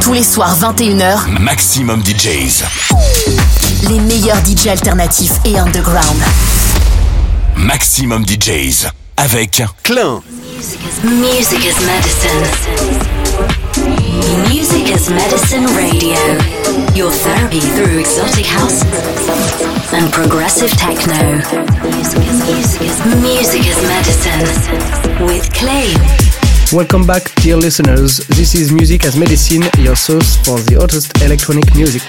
Tous les soirs 21h, Maximum DJs. Les meilleurs DJs alternatifs et underground. Maximum DJs avec Klein. Music is medicine. Music is medicine radio. Your therapy through exotic house and progressive techno. Music is, medicine with Clay. Welcome back, dear listeners. This is Music as Medicine, your source for the hottest electronic music.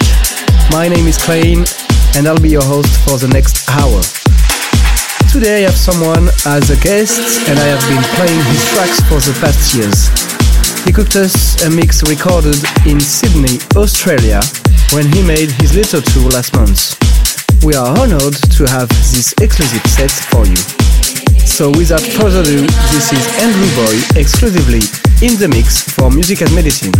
My name is Clain, and I'll be your host for the next hour. Today I have someone as a guest, and I have been playing his tracks for the past years. He cooked us a mix recorded in Sydney, Australia, when he made his little tour last month. We are honored to have this exclusive set for you. So without further ado, this is Andrew Boy exclusively in the mix for Music and Medicine.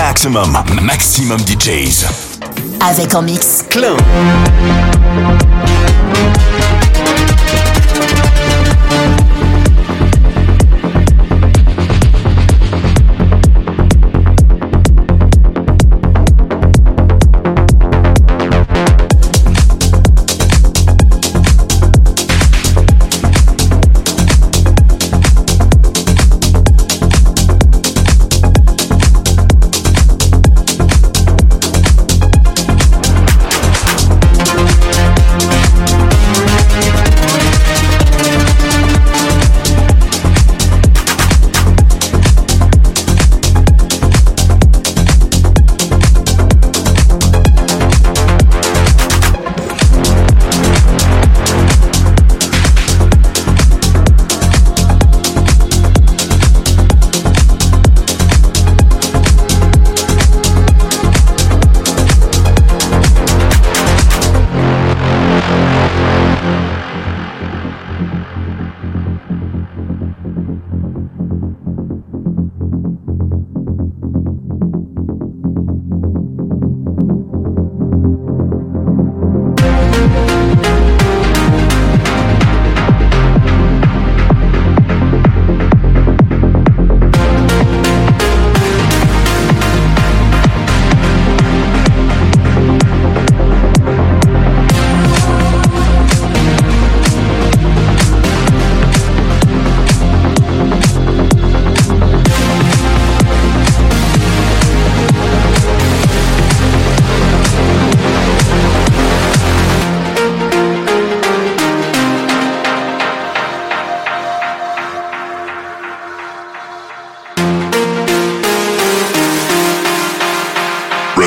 Maximum, maximum DJs. Avec en mix. Klein.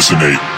resonate.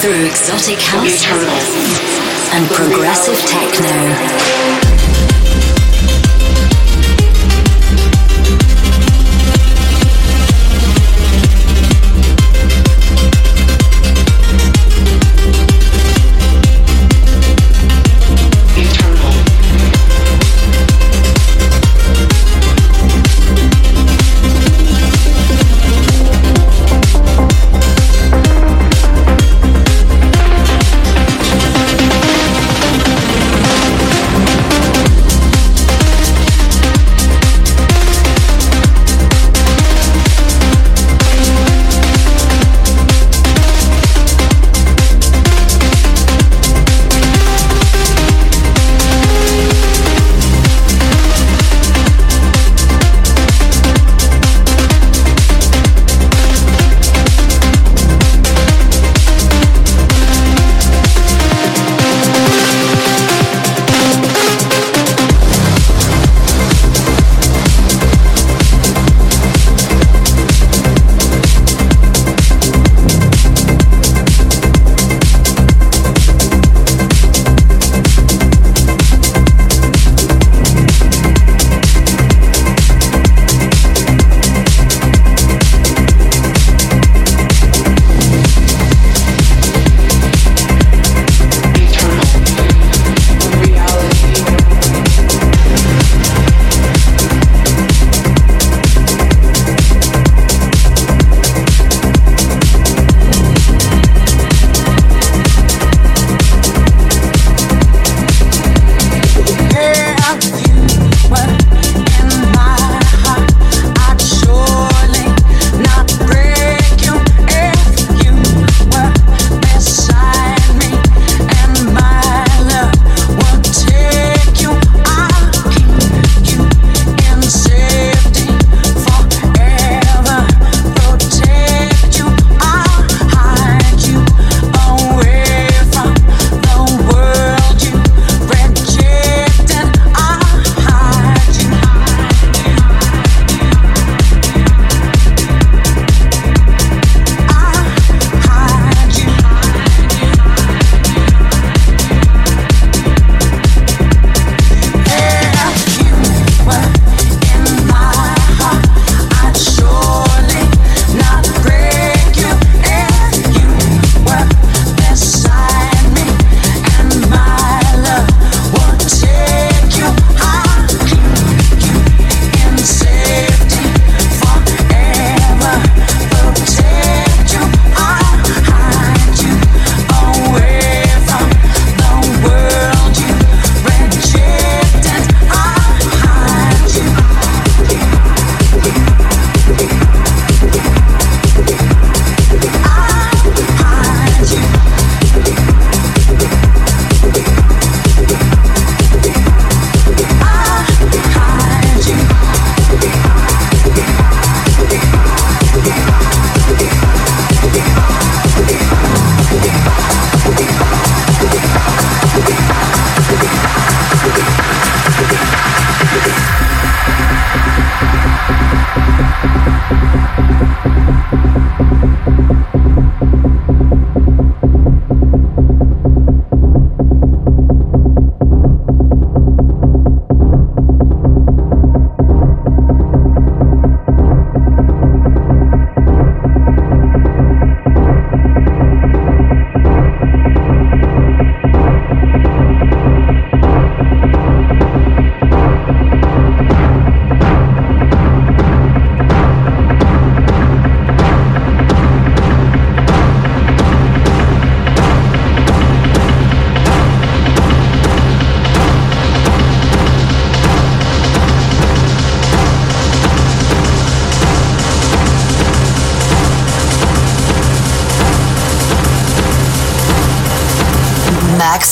Through exotic house and progressive techno.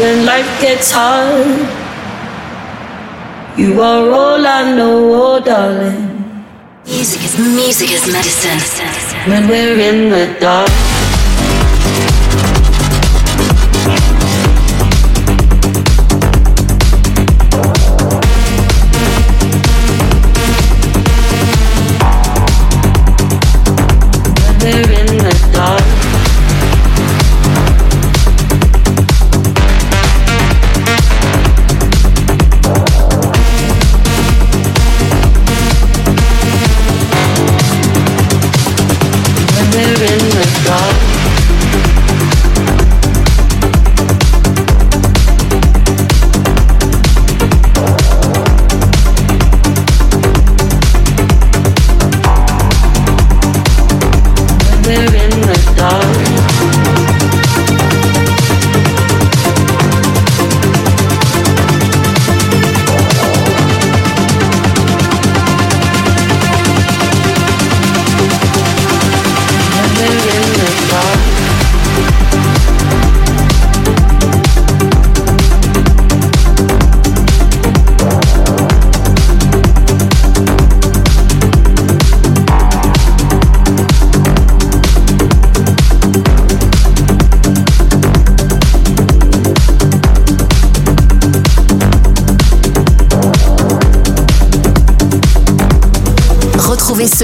when life gets hard. You are all I know, oh darling. Music is music is medicine. When we're in the dark.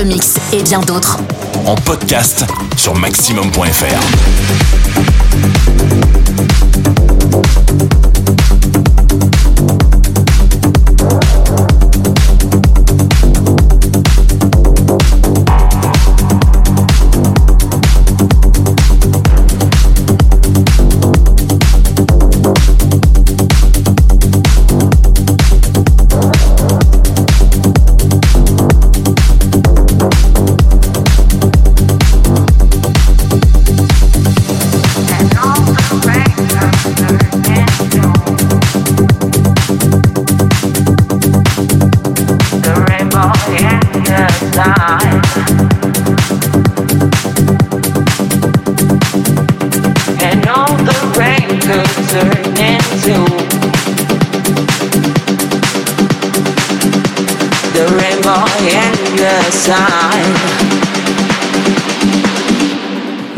mix et bien d'autres. En podcast sur maximum.fr.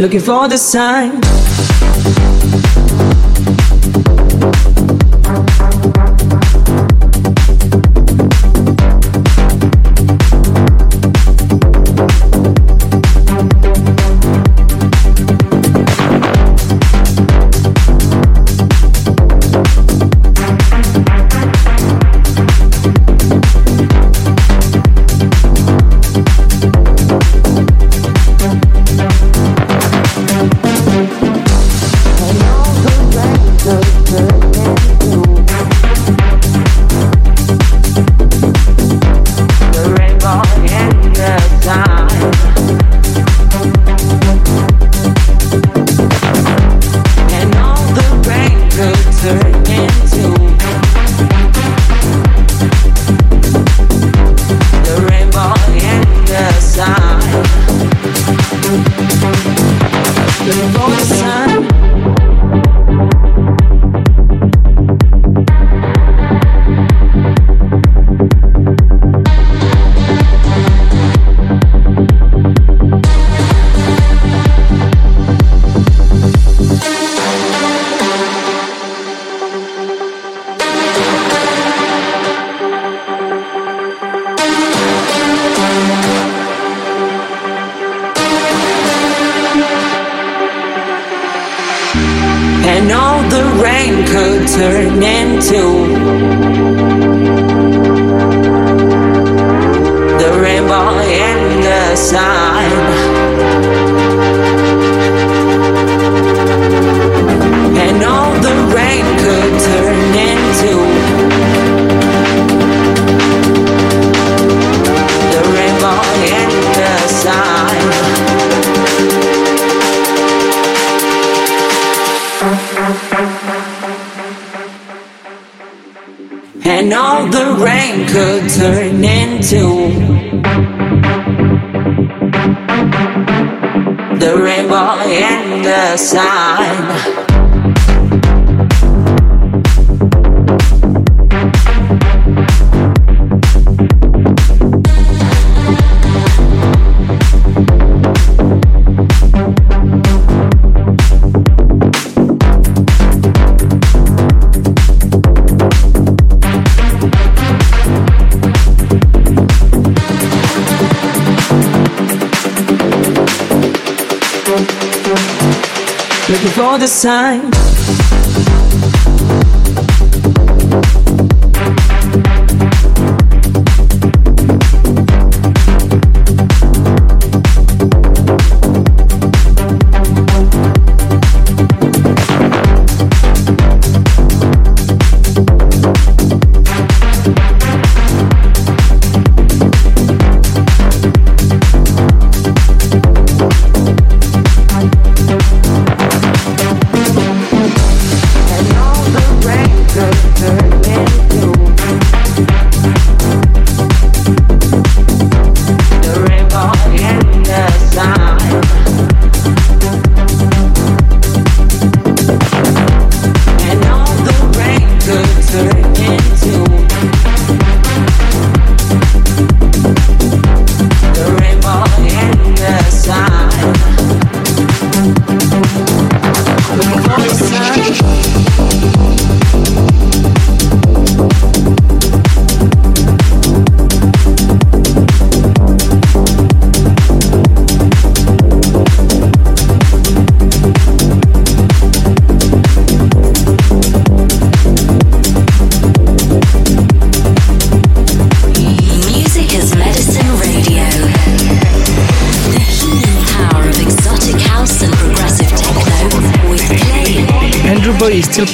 looking for the sign.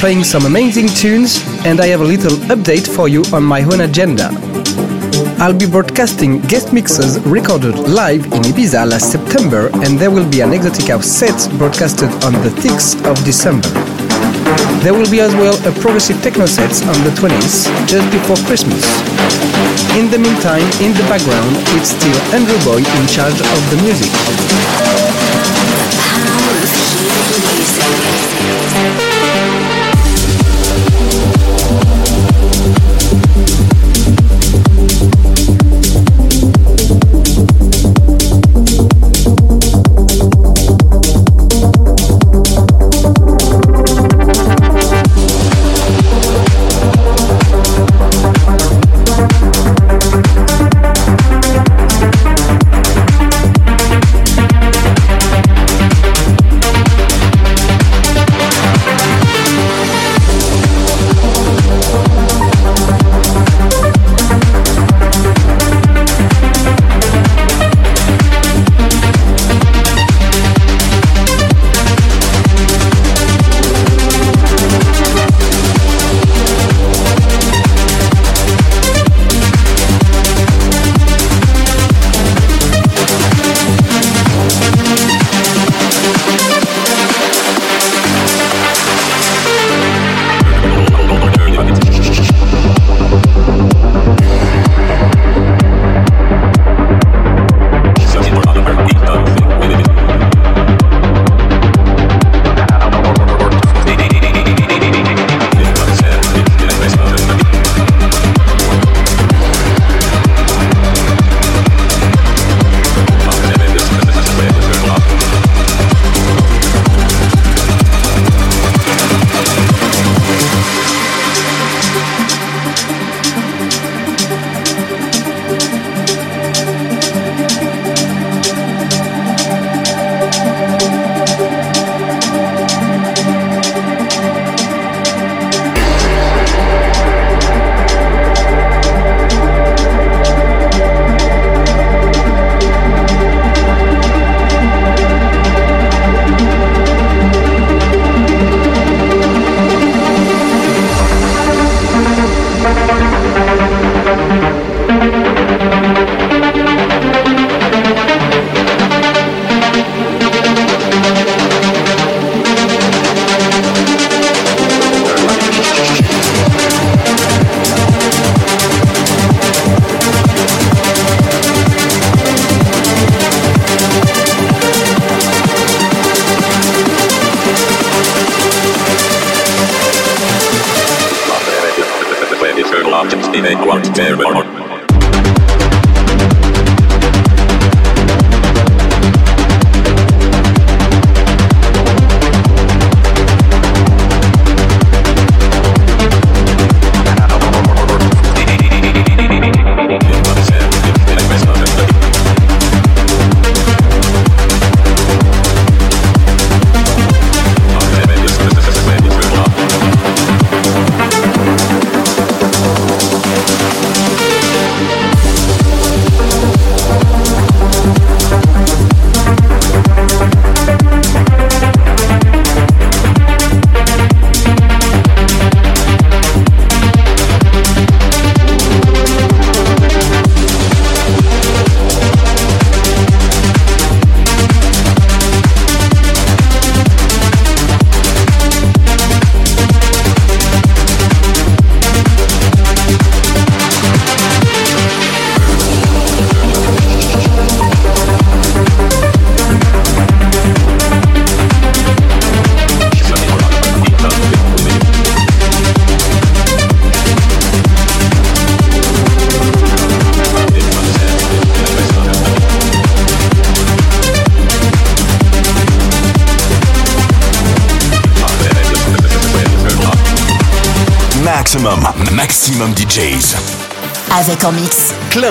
Playing some amazing tunes, and I have a little update for you on my own agenda. I'll be broadcasting guest mixes recorded live in Ibiza last September, and there will be an exotic house set broadcasted on the 6th of December. There will be as well a progressive techno set on the 20th, just before Christmas. In the meantime, in the background, it's still Andrew Boy in charge of the music. Maximum DJs. Avec en mix. Klein.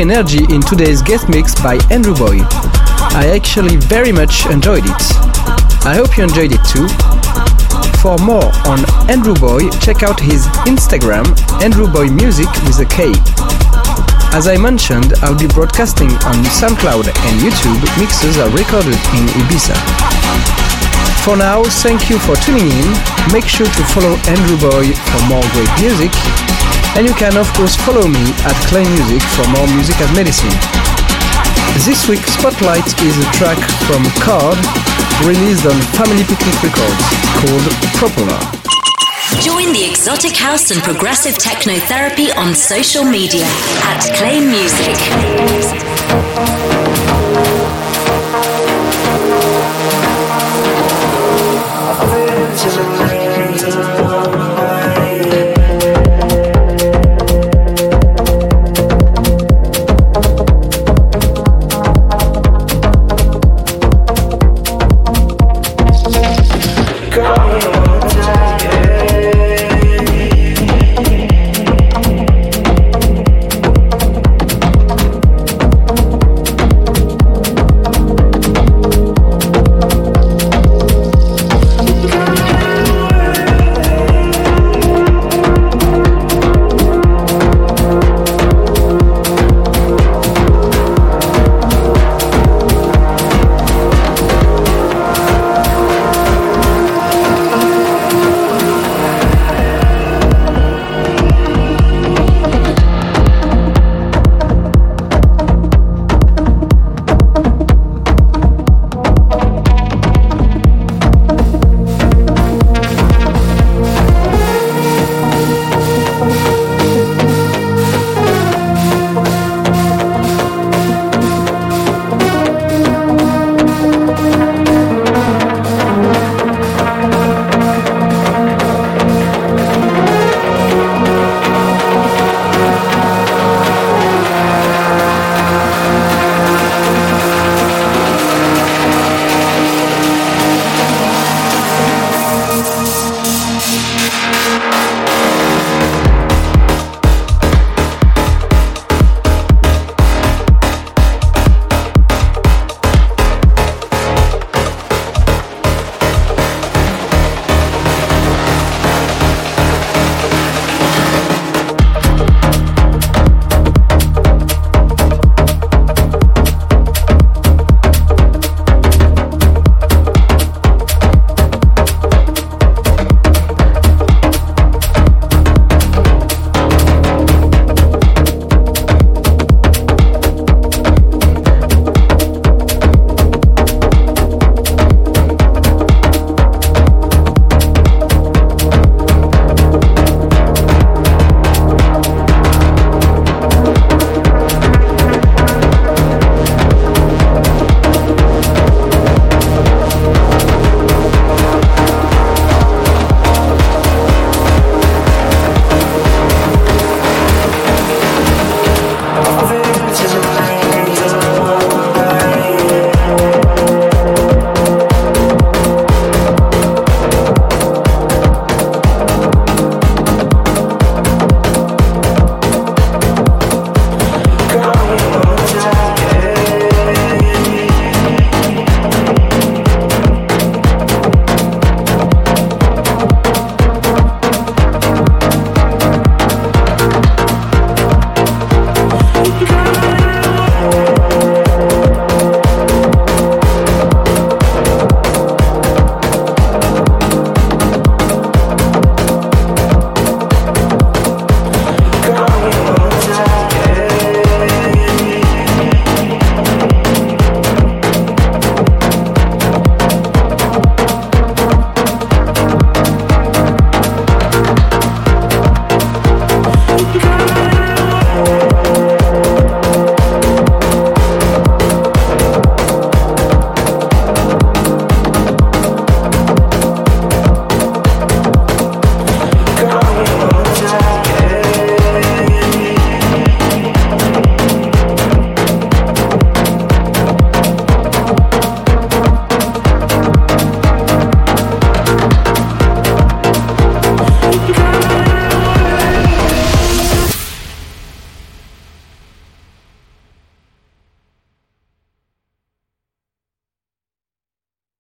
Energy in today's guest mix by Andrew Boy. I actually very much enjoyed it. I hope you enjoyed it too. For more on Andrew Boy, check out his Instagram, Andrew Boy Music with a K. As I mentioned, I'll be broadcasting on SoundCloud and YouTube mixes are recorded in Ibiza. For now, thank you for tuning in. Make sure to follow Andrew Boy for more great music and you can of course follow me at Clain Music for more music as medicine. This week's Spotlight is a track from Card released on Family Picnic Records called Propeller. Join the exotic house and progressive techno therapy on social media at Clain Music.